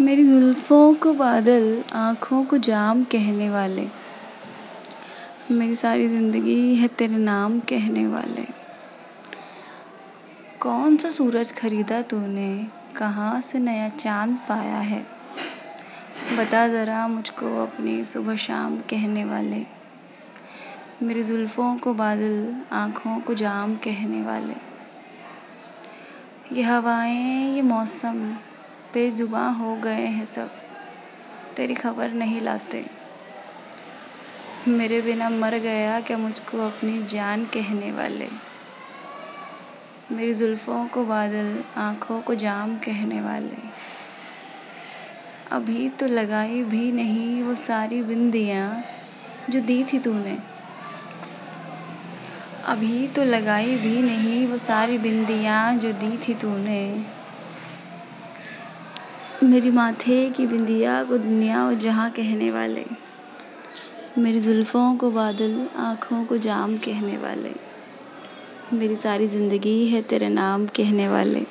मेरी जुल्फ़ों को बादल, आँखों को जाम कहने वाले। मेरी सारी ज़िंदगी है तेरे नाम कहने वाले। कौन सा सूरज खरीदा तूने? कहाँ से नया चाँद पाया है? बता ज़रा मुझको अपनी सुबह शाम कहने वाले। मेरी जुल्फ़ों को बादल, आँखों को जाम कहने वाले। ये हवाएँ, ये मौसम बेजुबां हो गए हैं सब। तेरी खबर नहीं लाते। मेरे बिना मर गया क्या मुझको अपनी जान कहने वाले? मेरी जुल्फ़ों को बादल, आँखों को जाम कहने वाले। अभी तो लगाई भी नहीं वो सारी बिंदियाँ जो दी थी तूने। अभी तो लगाई भी नहीं वो सारी बिंदियाँ जो दी थी तूने। मेरी माथे की बिंदिया को दुनिया और जहाँ कहने वाले। मेरी जुल्फ़ों को बादल, आँखों को जाम कहने वाले। मेरी सारी ज़िंदगी है तेरे नाम कहने वाले।